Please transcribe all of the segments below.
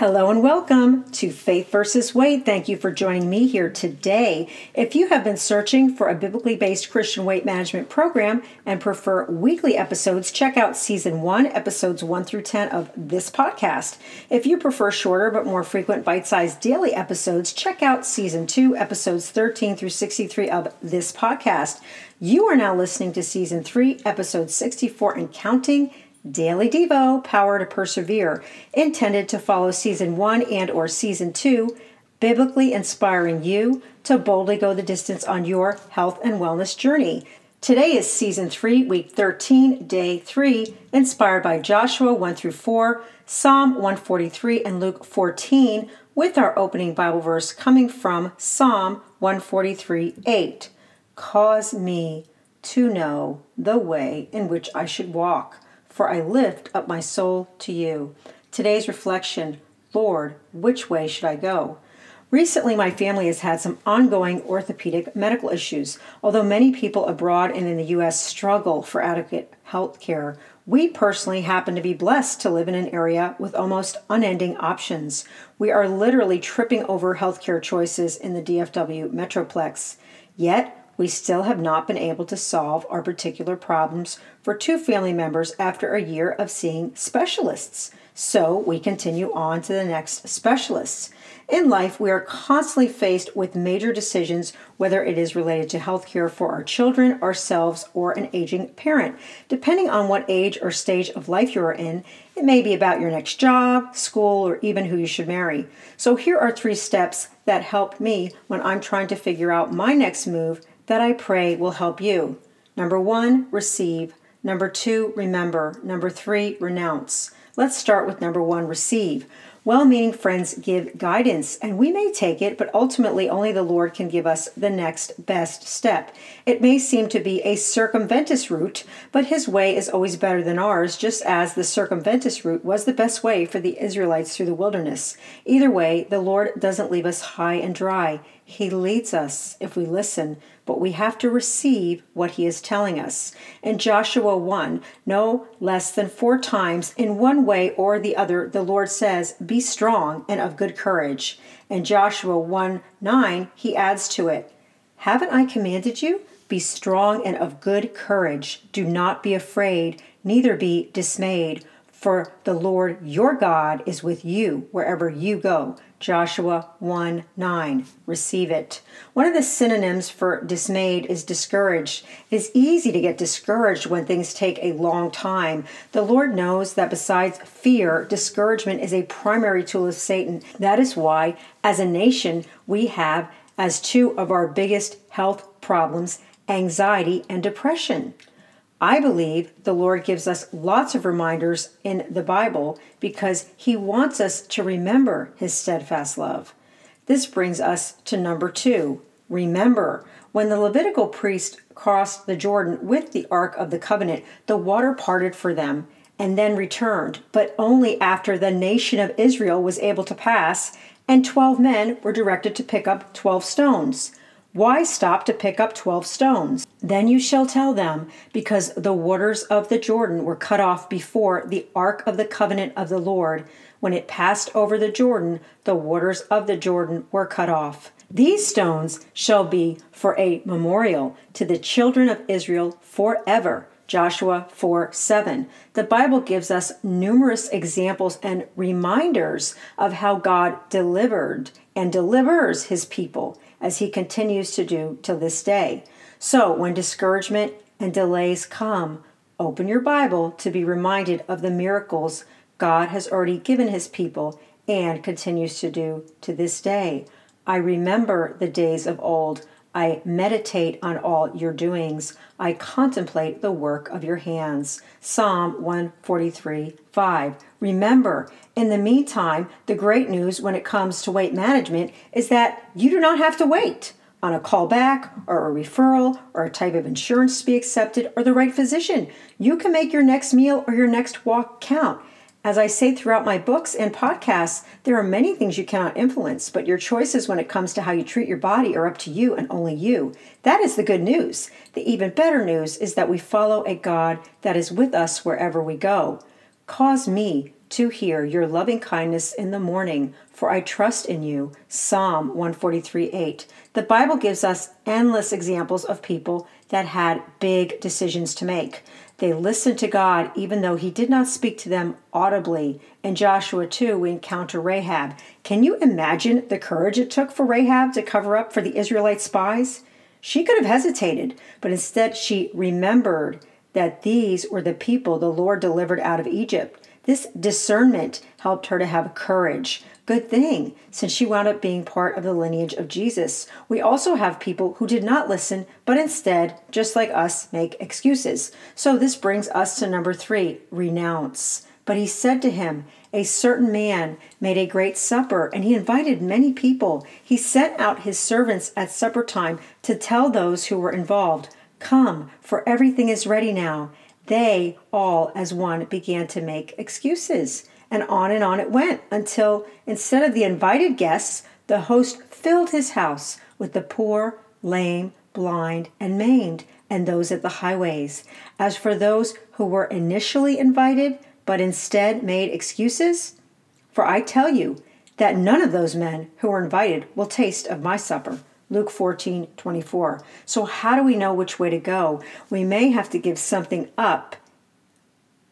Hello and welcome to Faith versus Weight. Thank you for joining me here today. If you have been searching for a biblically based Christian weight management program and prefer weekly episodes, check out season 1, episodes 1 through 10 of this podcast. If you prefer shorter but more frequent bite sized daily episodes, check out season 2, episodes 13 through 63 of this podcast. You are now listening to season 3, episode 64 and counting Daily Devo, Power to Persevere, intended to follow season 1 and or season 2, biblically inspiring you to boldly go the distance on your health and wellness journey. Today is season 3, week 13, day 3, inspired by Joshua 1 through 4, Psalm 143 and Luke 14, with our opening Bible verse coming from Psalm 143 8. Cause me to know the way in which I should walk for I lift up my soul to you. Today's reflection Lord, which way should I go? Recently, my family has had some ongoing orthopedic medical issues. Although many people abroad and in the U.S. struggle for adequate health care, we personally happen to be blessed to live in an area with almost unending options. We are literally tripping over healthcare choices in the DFW Metroplex. Yet, we still have not been able to solve our particular problems for two family members after a year of seeing specialists. So we continue on to the next specialists. In life, we are constantly faced with major decisions, whether it is related to health care for our children, ourselves, or an aging parent. Depending on what age or stage of life you are in, it may be about your next job, school, or even who you should marry. So here are three steps that helped me when I'm trying to figure out my next move that I pray will help you. Number one, receive. Number two, remember. Number three, renounce. Let's start with number one, receive. Well meaning friends give guidance, and we may take it, but ultimately only the Lord can give us the next best step. It may seem to be a circumventus route, but His way is always better than ours, just as the circumventus route was the best way for the Israelites through the wilderness. Either way, the Lord doesn't leave us high and dry. He leads us if we listen, but we have to receive what he is telling us. In Joshua 1, no less than four times, in one way or the other, the Lord says, Be strong and of good courage. In Joshua 1 9, he adds to it, Haven't I commanded you? Be strong and of good courage. Do not be afraid, neither be dismayed, for the Lord your God is with you wherever you go. Joshua 1 9. Receive it. One of the synonyms for dismayed is discouraged. It is easy to get discouraged when things take a long time. The Lord knows that besides fear, discouragement is a primary tool of Satan. That is why, as a nation, we have as two of our biggest health problems anxiety and depression. I believe the Lord gives us lots of reminders in the Bible because He wants us to remember His steadfast love. This brings us to number two remember. When the Levitical priest crossed the Jordan with the Ark of the Covenant, the water parted for them and then returned, but only after the nation of Israel was able to pass, and 12 men were directed to pick up 12 stones. Why stop to pick up twelve stones? Then you shall tell them, because the waters of the Jordan were cut off before the ark of the covenant of the Lord. When it passed over the Jordan, the waters of the Jordan were cut off. These stones shall be for a memorial to the children of Israel forever. Joshua 4 7. The Bible gives us numerous examples and reminders of how God delivered and delivers his people as he continues to do till this day. So, when discouragement and delays come, open your Bible to be reminded of the miracles God has already given his people and continues to do to this day. I remember the days of old. I meditate on all your doings. I contemplate the work of your hands. Psalm 143 5. Remember, in the meantime, the great news when it comes to weight management is that you do not have to wait. On a call back or a referral or a type of insurance to be accepted or the right physician. You can make your next meal or your next walk count. As I say throughout my books and podcasts, there are many things you cannot influence, but your choices when it comes to how you treat your body are up to you and only you. That is the good news. The even better news is that we follow a God that is with us wherever we go. Cause me to hear your loving kindness in the morning, for I trust in you. Psalm 143 8. The Bible gives us endless examples of people that had big decisions to make. They listened to God even though He did not speak to them audibly. In Joshua 2, we encounter Rahab. Can you imagine the courage it took for Rahab to cover up for the Israelite spies? She could have hesitated, but instead she remembered that these were the people the Lord delivered out of Egypt. This discernment helped her to have courage. Good thing, since she wound up being part of the lineage of Jesus. We also have people who did not listen, but instead, just like us, make excuses. So this brings us to number three renounce. But he said to him, A certain man made a great supper, and he invited many people. He sent out his servants at supper time to tell those who were involved, Come, for everything is ready now. They all, as one, began to make excuses. And on and on it went until instead of the invited guests, the host filled his house with the poor, lame, blind, and maimed, and those at the highways. As for those who were initially invited, but instead made excuses, for I tell you that none of those men who were invited will taste of my supper. Luke 14, 24. So, how do we know which way to go? We may have to give something up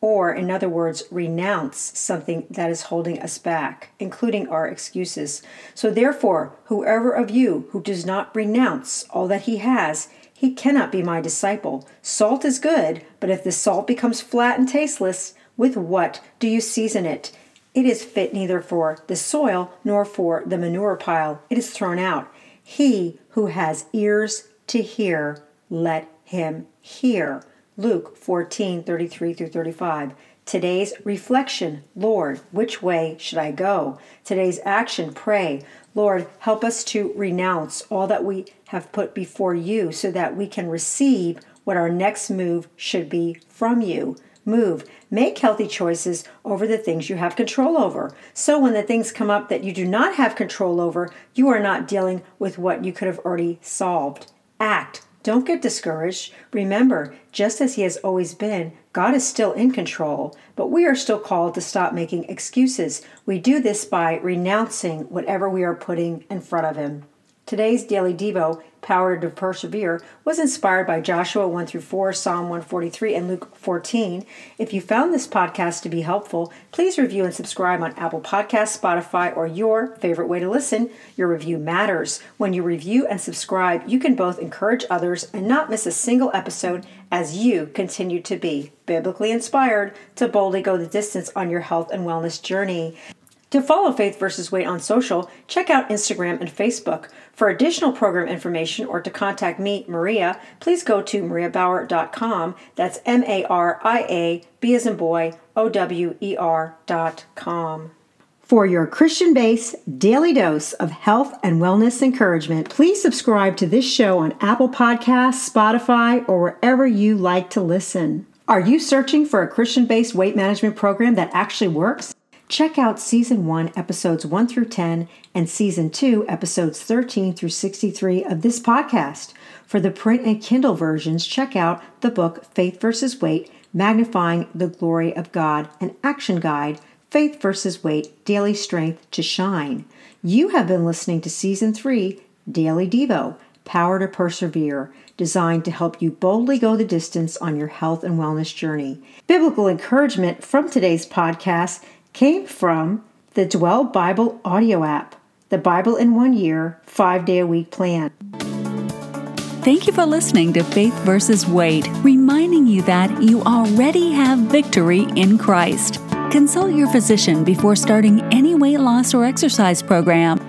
or, in other words, renounce something that is holding us back, including our excuses. So, therefore, whoever of you who does not renounce all that he has, he cannot be my disciple. Salt is good, but if the salt becomes flat and tasteless, with what do you season it? It is fit neither for the soil nor for the manure pile. It is thrown out. He who has ears to hear, let him hear. Luke 14 33 through 35. Today's reflection Lord, which way should I go? Today's action pray, Lord, help us to renounce all that we have put before you so that we can receive what our next move should be from you. Move. Make healthy choices over the things you have control over. So when the things come up that you do not have control over, you are not dealing with what you could have already solved. Act. Don't get discouraged. Remember, just as He has always been, God is still in control, but we are still called to stop making excuses. We do this by renouncing whatever we are putting in front of Him. Today's Daily Devo, Power to Persevere, was inspired by Joshua 1 through 4, Psalm 143, and Luke 14. If you found this podcast to be helpful, please review and subscribe on Apple Podcasts, Spotify, or your favorite way to listen. Your review matters. When you review and subscribe, you can both encourage others and not miss a single episode as you continue to be biblically inspired to boldly go the distance on your health and wellness journey. To follow Faith versus Weight on social, check out Instagram and Facebook. For additional program information or to contact me, Maria, please go to mariabower.com. That's M A R I A B as in boy, O W E R.com. For your Christian based daily dose of health and wellness encouragement, please subscribe to this show on Apple Podcasts, Spotify, or wherever you like to listen. Are you searching for a Christian based weight management program that actually works? Check out Season 1, Episodes 1 through 10, and Season 2, Episodes 13 through 63 of this podcast. For the print and Kindle versions, check out the book Faith versus Weight Magnifying the Glory of God, an action guide, Faith versus Weight Daily Strength to Shine. You have been listening to Season 3, Daily Devo Power to Persevere, designed to help you boldly go the distance on your health and wellness journey. Biblical encouragement from today's podcast came from the Dwell Bible audio app, the Bible in one year, five day a week plan. Thank you for listening to Faith versus Weight, reminding you that you already have victory in Christ. Consult your physician before starting any weight loss or exercise program